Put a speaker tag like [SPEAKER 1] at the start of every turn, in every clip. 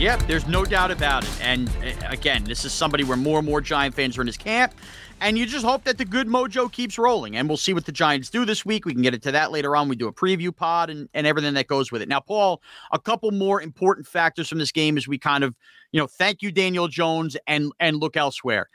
[SPEAKER 1] Yep, there's no doubt about it. And uh, again, this is somebody where more and more Giant fans are in his camp. And you just hope that the good mojo keeps rolling. And we'll see what the Giants do this week. We can get into that later on. We do a preview pod and, and everything that goes with it. Now, Paul, a couple more important factors from this game as we kind of, you know, thank you, Daniel Jones, and and look elsewhere.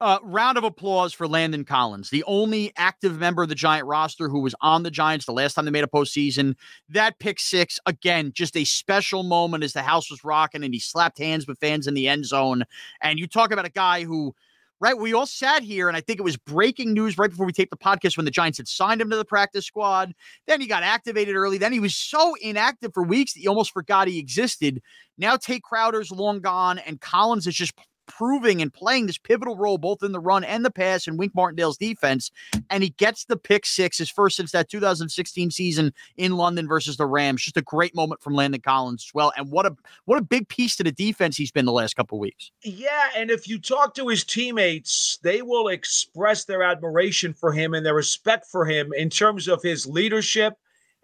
[SPEAKER 1] Uh, round of applause for Landon Collins, the only active member of the Giant roster who was on the Giants the last time they made a postseason. That pick six, again, just a special moment as the house was rocking and he slapped hands with fans in the end zone. And you talk about a guy who, right, we all sat here and I think it was breaking news right before we taped the podcast when the Giants had signed him to the practice squad. Then he got activated early. Then he was so inactive for weeks that you almost forgot he existed. Now Tae Crowder's long gone and Collins is just proving and playing this pivotal role both in the run and the pass in Wink Martindale's defense. And he gets the pick six, his first since that 2016 season in London versus the Rams. Just a great moment from Landon Collins as well. And what a what a big piece to the defense he's been the last couple weeks.
[SPEAKER 2] Yeah, and if you talk to his teammates, they will express their admiration for him and their respect for him in terms of his leadership,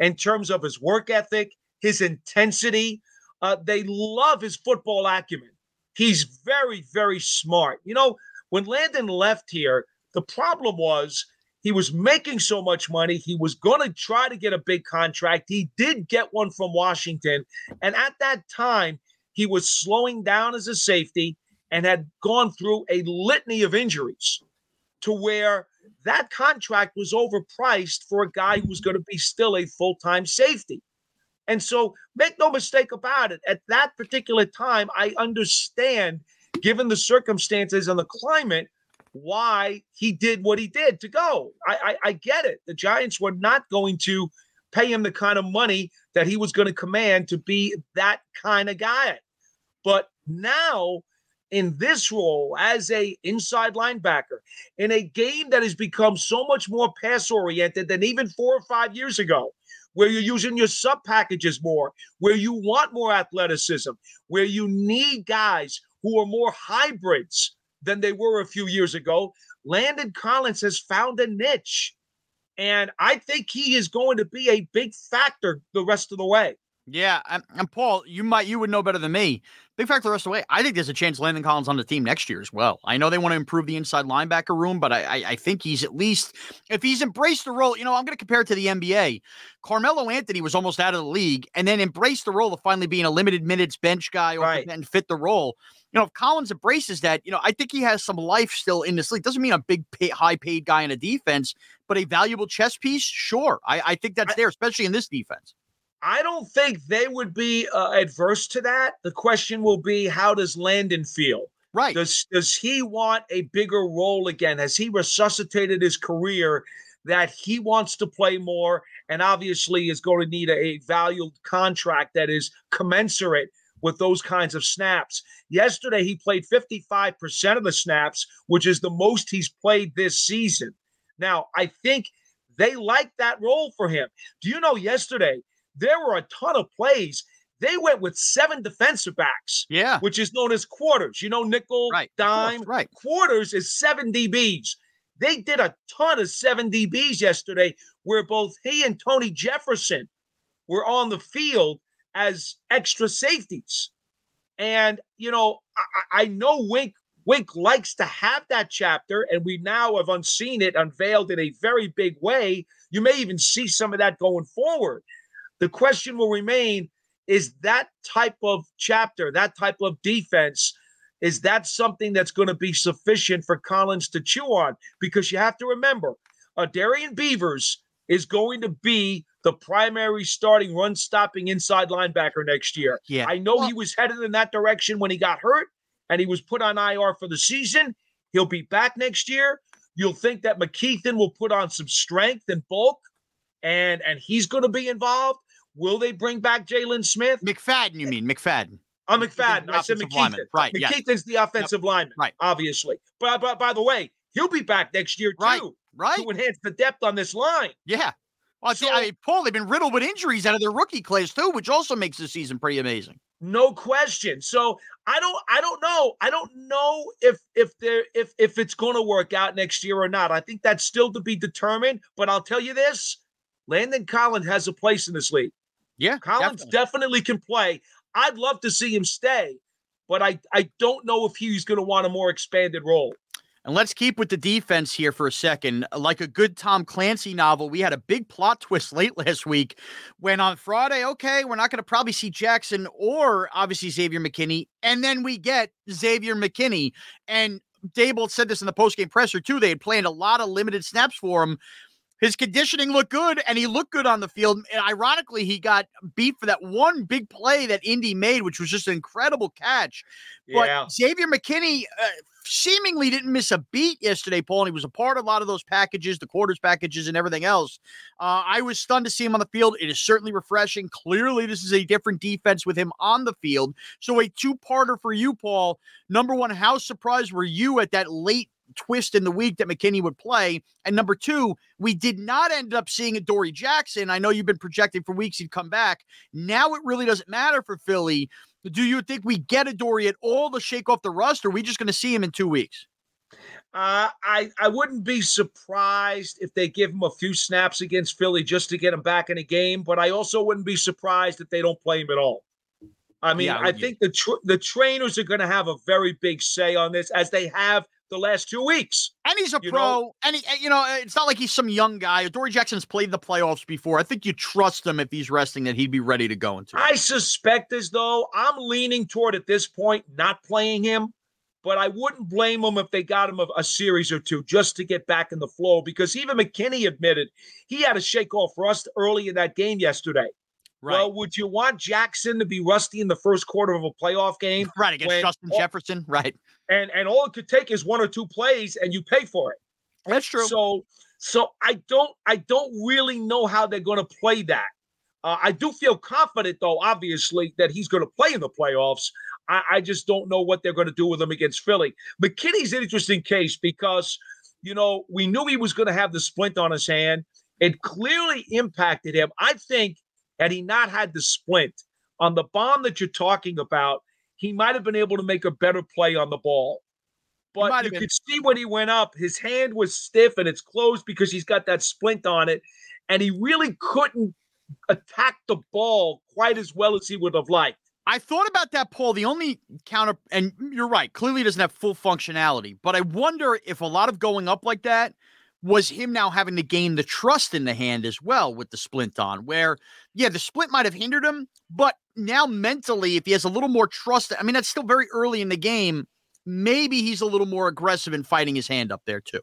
[SPEAKER 2] in terms of his work ethic, his intensity. Uh, they love his football acumen. He's very, very smart. You know, when Landon left here, the problem was he was making so much money. He was going to try to get a big contract. He did get one from Washington. And at that time, he was slowing down as a safety and had gone through a litany of injuries to where that contract was overpriced for a guy who was going to be still a full time safety. And so make no mistake about it. At that particular time, I understand, given the circumstances and the climate, why he did what he did to go. I, I, I get it. The Giants were not going to pay him the kind of money that he was going to command to be that kind of guy. But now in this role as a inside linebacker in a game that has become so much more pass oriented than even 4 or 5 years ago where you're using your sub packages more, where you want more athleticism, where you need guys who are more hybrids than they were a few years ago. Landon Collins has found a niche. And I think he is going to be a big factor the rest of the way.
[SPEAKER 1] Yeah, and, and, Paul, you might you would know better than me. Big factor the rest of the way. I think there's a chance Landon Collins on the team next year as well. I know they want to improve the inside linebacker room, but I, I, I think he's at least if he's embraced the role. You know, I'm going to compare it to the NBA. Carmelo Anthony was almost out of the league, and then embraced the role of finally being a limited minutes bench guy right. and fit the role. You know, if Collins embraces that, you know, I think he has some life still in this league. Doesn't mean a big, pay, high paid guy in a defense, but a valuable chess piece. Sure, I, I think that's there, especially in this defense.
[SPEAKER 2] I don't think they would be uh, adverse to that. The question will be how does Landon feel?
[SPEAKER 1] Right.
[SPEAKER 2] Does does he want a bigger role again? Has he resuscitated his career that he wants to play more and obviously is going to need a, a valued contract that is commensurate with those kinds of snaps. Yesterday he played 55% of the snaps, which is the most he's played this season. Now, I think they like that role for him. Do you know yesterday there were a ton of plays. They went with seven defensive backs,
[SPEAKER 1] yeah,
[SPEAKER 2] which is known as quarters. You know, nickel,
[SPEAKER 1] right.
[SPEAKER 2] dime,
[SPEAKER 1] right.
[SPEAKER 2] Quarters is seven DBs. They did a ton of seven DBs yesterday, where both he and Tony Jefferson were on the field as extra safeties. And you know, I, I know Wink Wink likes to have that chapter, and we now have unseen it unveiled in a very big way. You may even see some of that going forward. The question will remain is that type of chapter, that type of defense, is that something that's going to be sufficient for Collins to chew on? Because you have to remember, uh, Darrian Beavers is going to be the primary starting run stopping inside linebacker next year.
[SPEAKER 1] Yeah.
[SPEAKER 2] I know he was headed in that direction when he got hurt and he was put on IR for the season. He'll be back next year. You'll think that McKethan will put on some strength and bulk and and he's going to be involved. Will they bring back Jaylon Smith?
[SPEAKER 1] McFadden, you mean McFadden?
[SPEAKER 2] Uh, I'm McFadden. I said McKethan.
[SPEAKER 1] Right.
[SPEAKER 2] McKethan's
[SPEAKER 1] yeah.
[SPEAKER 2] the offensive yep. lineman.
[SPEAKER 1] Right.
[SPEAKER 2] Obviously. But, but by the way, he'll be back next year too.
[SPEAKER 1] Right. Right.
[SPEAKER 2] To enhance the depth on this line.
[SPEAKER 1] Yeah. Well, so, I mean, Paul, they've been riddled with injuries out of their rookie class too, which also makes the season pretty amazing.
[SPEAKER 2] No question. So I don't I don't know. I don't know if if there if if it's going to work out next year or not. I think that's still to be determined. But I'll tell you this: Landon Collins has a place in this league.
[SPEAKER 1] Yeah,
[SPEAKER 2] Collins definitely, definitely can play. I'd love to see him stay, but I I don't know if he's going to want a more expanded role.
[SPEAKER 1] And let's keep with the defense here for a second. Like a good Tom Clancy novel, we had a big plot twist late last week when on Friday, okay, we're not going to probably see Jackson or obviously Xavier McKinney. And then we get Xavier McKinney. And Daboll said this in the postgame presser too. They had planned a lot of limited snaps for him. His conditioning looked good and he looked good on the field. And ironically, he got beat for that one big play that Indy made, which was just an incredible catch.
[SPEAKER 2] Yeah.
[SPEAKER 1] But Xavier McKinney uh, seemingly didn't miss a beat yesterday, Paul, and he was a part of a lot of those packages, the quarters packages, and everything else. Uh, I was stunned to see him on the field. It is certainly refreshing. Clearly, this is a different defense with him on the field. So, a two parter for you, Paul. Number one, how surprised were you at that late twist in the week that McKinney would play. And number two, we did not end up seeing Adoree Jackson. I know you've been projecting for weeks he'd come back. Now it really doesn't matter for Philly. Do you think we get a Dory at all to shake off the rust, or are we just going to see him in two weeks?
[SPEAKER 2] Uh, I I wouldn't be surprised if they give him a few snaps against Philly just to get him back in a game, but I also wouldn't be surprised if they don't play him at all. I mean, yeah, I, I think the tra- the trainers are going to have a very big say on this, as they have the last two weeks.
[SPEAKER 1] And he's a pro. Know? And he, eh, you know, eh, it's not like he's some young guy. Dory Jackson's played the playoffs before. I think you trust him if he's resting that he'd be ready to go into. It.
[SPEAKER 2] I suspect as though I'm leaning toward at this point not playing him, but I wouldn't blame him if they got him a, a series or two just to get back in the flow. Because even McKinney admitted he had to shake off rust early in that game yesterday. Right. Well, would you want Jackson to be rusty in the first quarter of a playoff game?
[SPEAKER 1] Right against when, Justin Jefferson, right?
[SPEAKER 2] And and all it could take is one or two plays, and you pay for it.
[SPEAKER 1] That's true.
[SPEAKER 2] So so I don't I don't really know how they're going to play that. Uh, I do feel confident, though, obviously, that he's going to play in the playoffs. I, I just don't know what they're going to do with him against Philly. McKinney's an interesting case because, you know, we knew he was going to have the splint on his hand. It clearly impacted him. I think had he not had the splint on the bomb that you're talking about, he might have been able to make a better play on the ball. But you been. could see when he went up, his hand was stiff and it's closed because he's got that splint on it. And he really couldn't attack the ball quite as well as he would have liked.
[SPEAKER 1] I thought about that, Paul. The only counter, and you're right, clearly doesn't have full functionality. But I wonder if a lot of going up like that was him now having to gain the trust in the hand as well with the splint on, where, yeah, the splint might have hindered him, but now mentally, if he has a little more trust, I mean, that's still very early in the game. Maybe he's a little more aggressive in fighting his hand up there, too.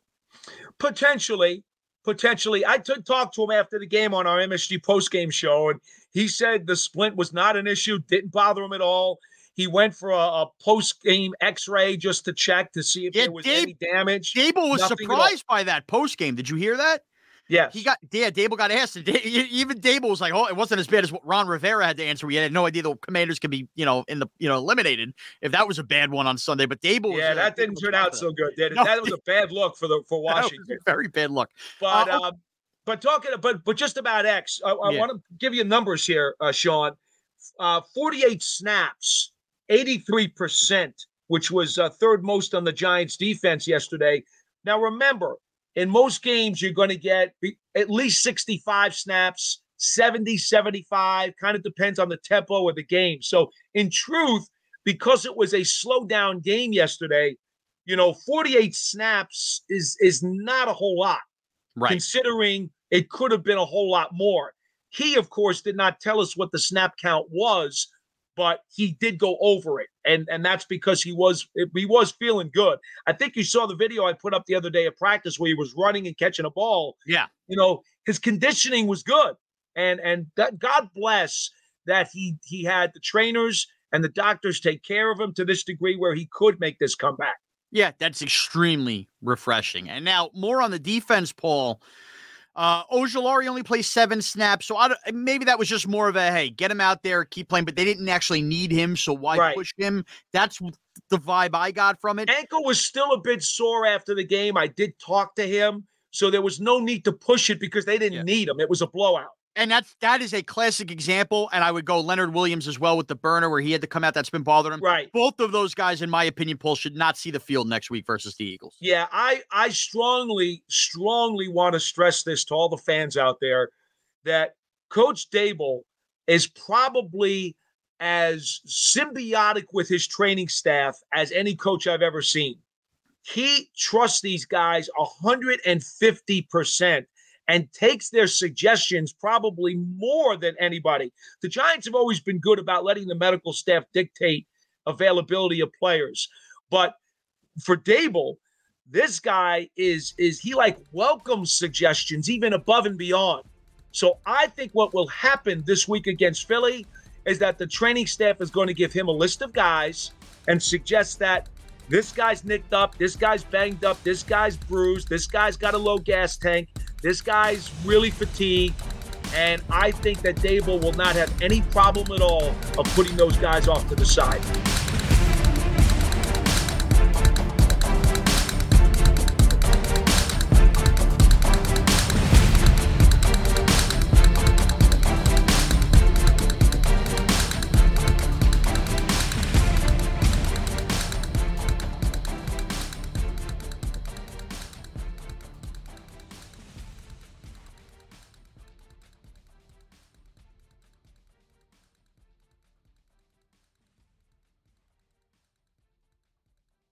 [SPEAKER 2] Potentially. Potentially. I took talked to him after the game on our MSG post game show, and he said the splint was not an issue, didn't bother him at all. He went for a, a post game X ray just to check to see if yeah, there was Dave, any damage.
[SPEAKER 1] Daboll was Nothing surprised by that post game. Did you hear that?
[SPEAKER 2] Yeah,
[SPEAKER 1] he got yeah. Daboll got asked. Even Daboll was like, "Oh, it wasn't as bad as what Ron Rivera had to answer. We had no idea the Commanders could be, you know, in the you know eliminated if that was a bad one on Sunday." But Daboll,
[SPEAKER 2] yeah,
[SPEAKER 1] was,
[SPEAKER 2] that didn't turn out so good, did it? No, that was a bad look for the for Washington.
[SPEAKER 1] very bad look.
[SPEAKER 2] But uh, uh, but talking but but just about X, I, I yeah. want to give you numbers here, uh, Shaun. Uh, 48 snaps 83%, which was uh, third most on the Giants defense yesterday. Now, remember, in most games, you're going to get at least 65 snaps, 70, 75, kind of depends on the tempo of the game. So, in truth, because it was a slow down game yesterday, you know, 48 snaps is is not a whole lot,
[SPEAKER 1] right?
[SPEAKER 2] Considering it could have been a whole lot more. He, of course, did not tell us what the snap count was, but he did go over it, and and that's because he was he was feeling good. I think you saw the video I put up the other day at practice where he was running and catching a ball.
[SPEAKER 1] Yeah,
[SPEAKER 2] you know his conditioning was good, and and that God bless that he he had the trainers and the doctors take care of him to this degree where he could make this comeback.
[SPEAKER 1] Yeah, that's extremely refreshing. And now more on the defense, Paul. Uh, Ojulari only plays seven snaps, so I maybe that was just more of a hey, get him out there, keep playing. But they didn't actually need him, so why right. push him? That's the vibe I got from it.
[SPEAKER 2] Ankle was still a bit sore after the game. I did talk to him, so there was no need to push it because they didn't yeah. need him. It was a blowout.
[SPEAKER 1] And that's that is a classic example. And I would go Leonard Williams as well with the burner where he had to come out. That's been bothering him.
[SPEAKER 2] Right.
[SPEAKER 1] Both of those guys, in my opinion, Paul should not see the field next week versus the Eagles.
[SPEAKER 2] Yeah, I I strongly strongly want to stress this to all the fans out there that Coach Daboll is probably as symbiotic with his training staff as any coach I've ever seen. He trusts these guys 150% and takes their suggestions probably more than anybody. The Giants have always been good about letting the medical staff dictate availability of players. But for Daboll, this guy is is he like welcomes suggestions even above and beyond. So I think what will happen this week against Philly is that the training staff is going to give him a list of guys and suggest that this guy's nicked up, this guy's banged up, this guy's bruised, this guy's got a low gas tank. This guy's really fatigued, and I think that Daboll will not have any problem at all of putting those guys off to the side.